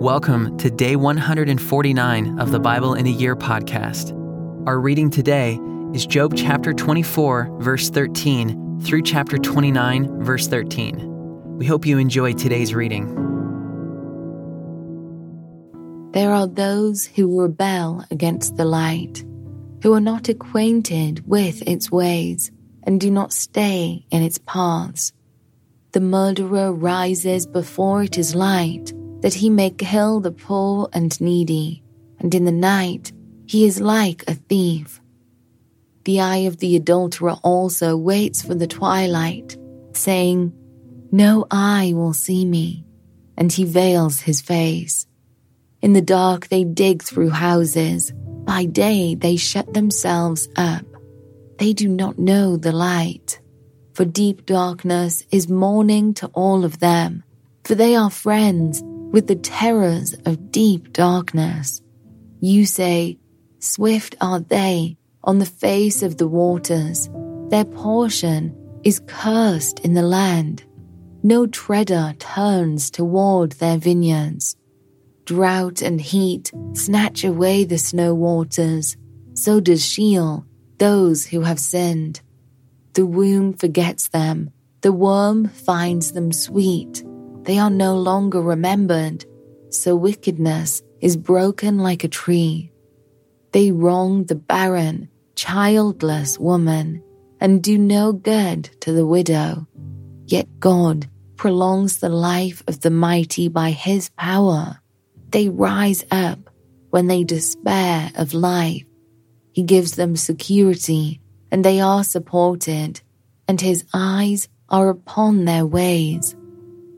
Welcome to day 149 of the Bible in a Year podcast. Our reading today is Job chapter 24, verse 13 through chapter 29, verse 13. We hope you enjoy today's reading. There are those who rebel against the light, who are not acquainted with its ways and do not stay in its paths. The murderer rises before it is light that he may kill the poor and needy, and in the night he is like a thief. The eye of the adulterer also waits for the twilight, saying, No eye will see me, and he veils his face. In the dark they dig through houses, by day they shut themselves up. They do not know the light, for deep darkness is morning to all of them, for they are friends with the terrors of deep darkness. You say, Swift are they on the face of the waters. Their portion is cursed in the land. No treader turns toward their vineyards. Drought and heat snatch away the snow waters. So does Sheol those who have sinned. The womb forgets them. The worm finds them sweet they are no longer remembered, so wickedness is broken like a tree. They wrong the barren, childless woman and do no good to the widow. Yet God prolongs the life of the mighty by his power. They rise up when they despair of life. He gives them security and they are supported, and his eyes are upon their ways.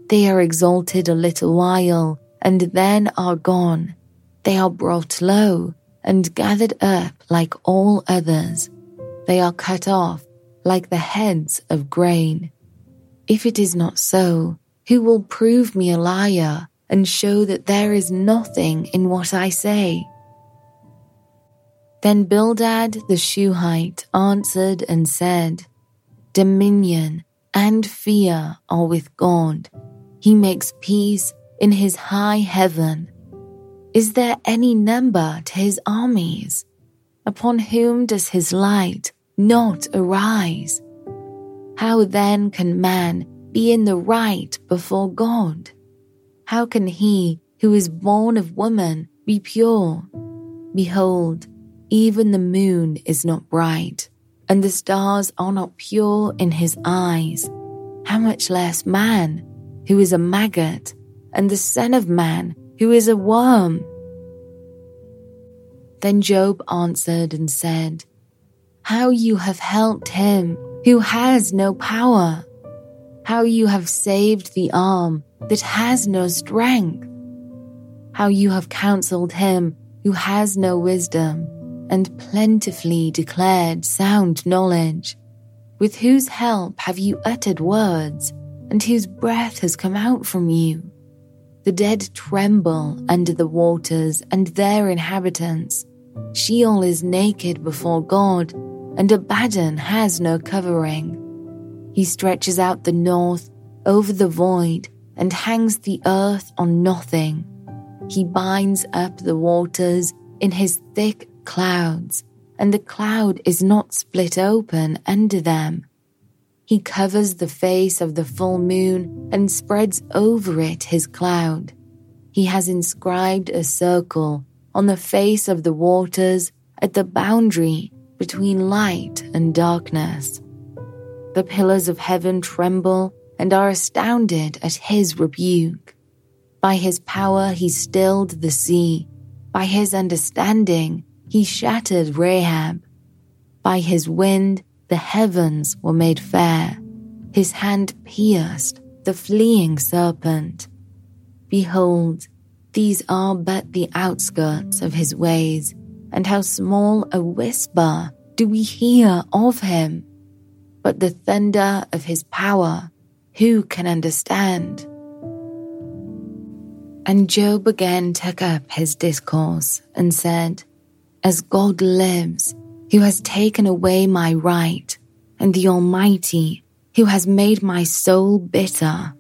They are exalted a little while and then are gone. They are brought low and gathered up like all others. They are cut off like the heads of grain. If it is not so, who will prove me a liar and show that there is nothing in what I say? Then Bildad the Shuhite answered and said, Dominion and fear are with God he makes peace in his high heaven. Is there any number to his armies? Upon whom does his light not arise? How then can man be in the right before God? How can he who is born of woman be pure? Behold, even the moon is not bright, and the stars are not pure in his eyes. How much less man? Who is a maggot, and the Son of Man, who is a worm. Then Job answered and said, How you have helped him who has no power, how you have saved the arm that has no strength, how you have counseled him who has no wisdom, and plentifully declared sound knowledge. With whose help have you uttered words? And whose breath has come out from you. The dead tremble under the waters and their inhabitants. Sheol is naked before God, and Abaddon has no covering. He stretches out the north over the void and hangs the earth on nothing. He binds up the waters in his thick clouds, and the cloud is not split open under them. He covers the face of the full moon and spreads over it his cloud. He has inscribed a circle on the face of the waters at the boundary between light and darkness. The pillars of heaven tremble and are astounded at his rebuke. By his power he stilled the sea. By his understanding he shattered Rahab. By his wind the heavens were made fair. His hand pierced the fleeing serpent. Behold, these are but the outskirts of his ways, and how small a whisper do we hear of him. But the thunder of his power, who can understand? And Job again took up his discourse and said, As God lives, who has taken away my right, and the Almighty, who has made my soul bitter.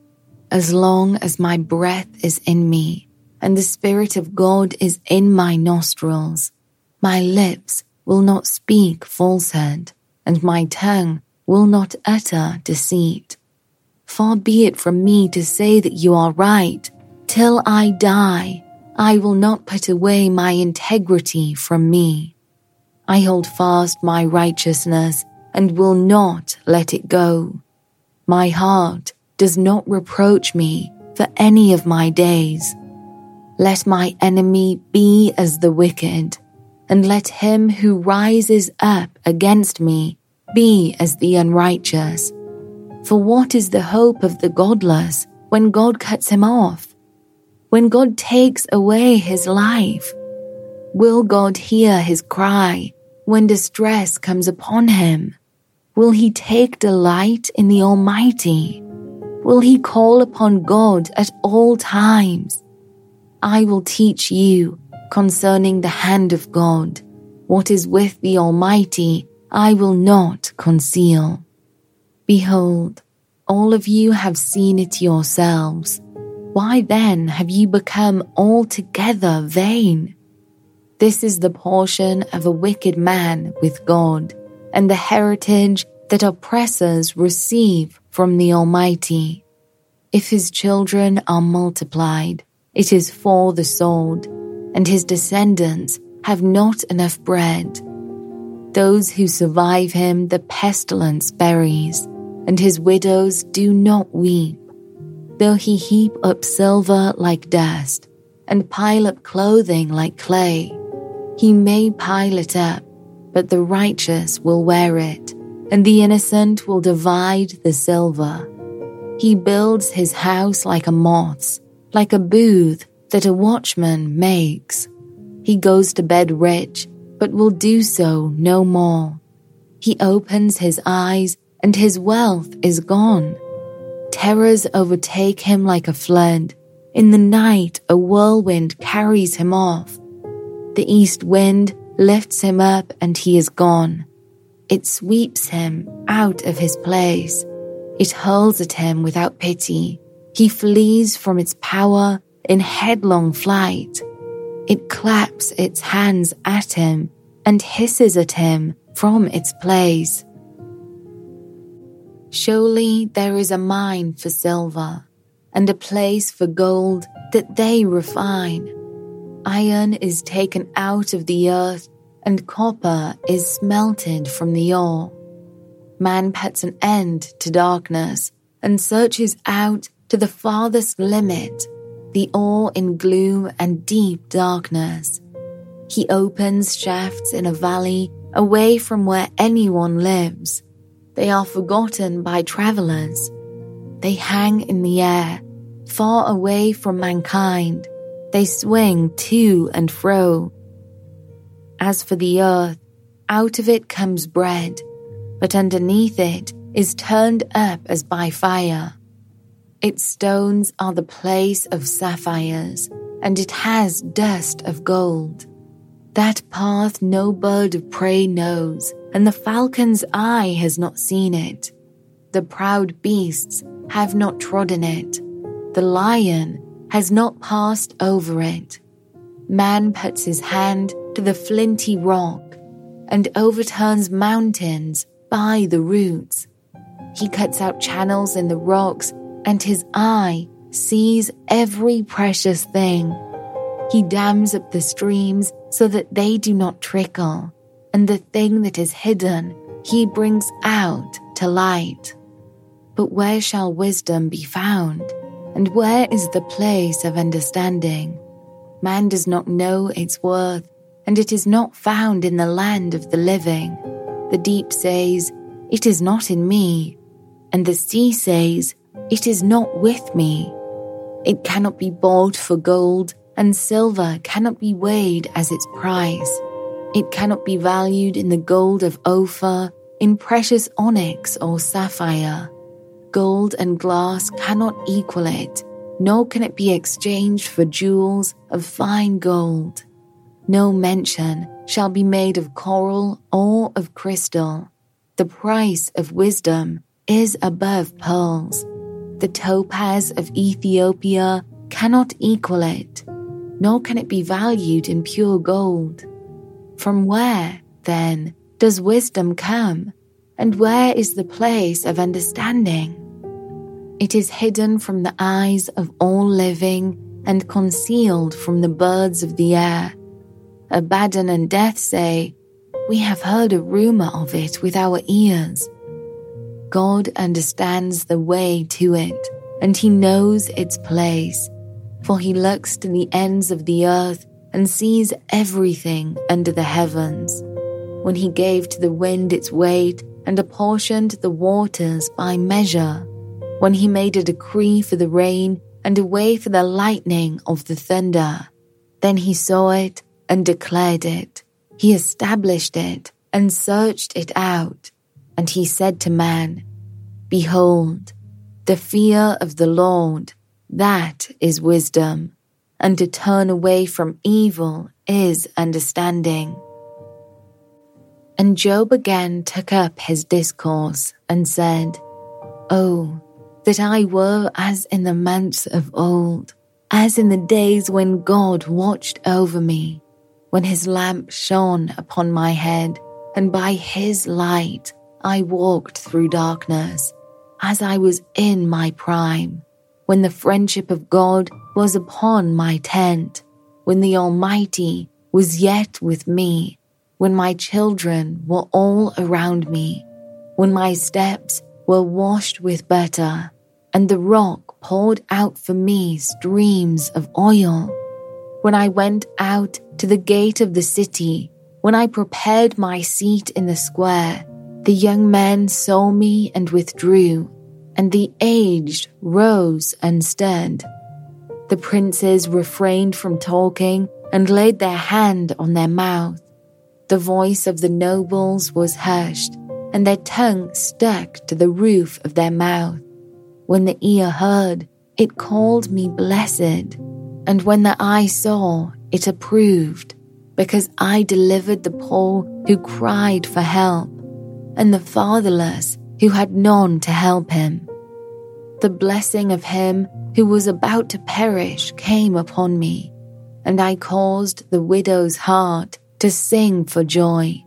As long as my breath is in me, and the Spirit of God is in my nostrils. My lips will not speak falsehood, and my tongue will not utter deceit. Far be it from me to say that you are right. Till I die, I will not put away my integrity from me. I hold fast my righteousness and will not let it go. My heart does not reproach me for any of my days. Let my enemy be as the wicked, and let him who rises up against me be as the unrighteous. For what is the hope of the godless when God cuts him off? When God takes away his life? Will God hear his cry when distress comes upon him? Will he take delight in the Almighty? Will he call upon God at all times? I will teach you concerning the hand of God. What is with the Almighty, I will not conceal. Behold, all of you have seen it yourselves. Why then have you become altogether vain? This is the portion of a wicked man with God and the heritage that oppressors receive from the Almighty. If his children are multiplied, it is for the sword, and his descendants have not enough bread. Those who survive him the pestilence buries, and his widows do not weep. Though he heap up silver like dust, and pile up clothing like clay, he may pile it up but the righteous will wear it, and the innocent will divide the silver. He builds his house like a moth's, like a booth that a watchman makes. He goes to bed rich, but will do so no more. He opens his eyes, and his wealth is gone. Terrors overtake him like a flood. In the night, a whirlwind carries him off. The east wind lifts him up and he is gone. It sweeps him out of his place. It hurls at him without pity. He flees from its power in headlong flight. It claps its hands at him and hisses at him from its place. Surely there is a mine for silver and a place for gold that they refine. Iron is taken out of the earth, and copper is smelted from the ore. Man puts an end to darkness and searches out to the farthest limit, the ore in gloom and deep darkness. He opens shafts in a valley away from where anyone lives. They are forgotten by travelers. They hang in the air, far away from mankind they swing to and fro. As for the earth, out of it comes bread, but underneath it is turned up as by fire. Its stones are the place of sapphires, and it has dust of gold. That path no bird of prey knows, and the falcon's eye has not seen it. The proud beasts have not trodden it. The lion has not passed over it. Man puts his hand to the flinty rock and overturns mountains by the roots. He cuts out channels in the rocks, and his eye sees every precious thing. He dams up the streams so that they do not trickle, and the thing that is hidden he brings out to light. But where shall wisdom be found? And where is the place of understanding? Man does not know its worth, and it is not found in the land of the living. The deep says, It is not in me, and the sea says, It is not with me. It cannot be bought for gold, and silver cannot be weighed as its price. It cannot be valued in the gold of Ophir, in precious onyx or sapphire. Gold and glass cannot equal it, nor can it be exchanged for jewels of fine gold. No mention shall be made of coral or of crystal. The price of wisdom is above pearls. The topaz of Ethiopia cannot equal it. nor can it be valued in pure gold. From where, then, does wisdom come? And where is the place of understanding? It is hidden from the eyes of all living and concealed from the birds of the air. Abaddon and Death say, We have heard a rumor of it with our ears. God understands the way to it, and he knows its place, for he looks to the ends of the earth and sees everything under the heavens. When he gave to the wind its weight and apportioned the waters by measure, when he made a decree for the rain and a way for the lightning of the thunder, then he saw it and declared it. He established it and searched it out. And he said to man, Behold, the fear of the Lord, that is wisdom, and to turn away from evil is understanding. And Job again took up his discourse and said, Oh, that I were as in the months of old, as in the days when God watched over me, when his lamp shone upon my head, and by his light I walked through darkness, as I was in my prime, when the friendship of God was upon my tent, when the Almighty was yet with me, when my children were all around me, when my steps were washed with butter, and the rock poured out for me streams of oil. When I went out to the gate of the city, when I prepared my seat in the square, the young men saw me and withdrew, and the aged rose and stood. The princes refrained from talking and laid their hand on their mouth. The voice of the nobles was hushed, and their tongue stuck to the roof of their mouth. When the ear heard, it called me blessed, and when the eye saw, it approved, because I delivered the poor who cried for help, and the fatherless who had none to help him. The blessing of him who was about to perish came upon me, and I caused the widow's heart to sing for joy.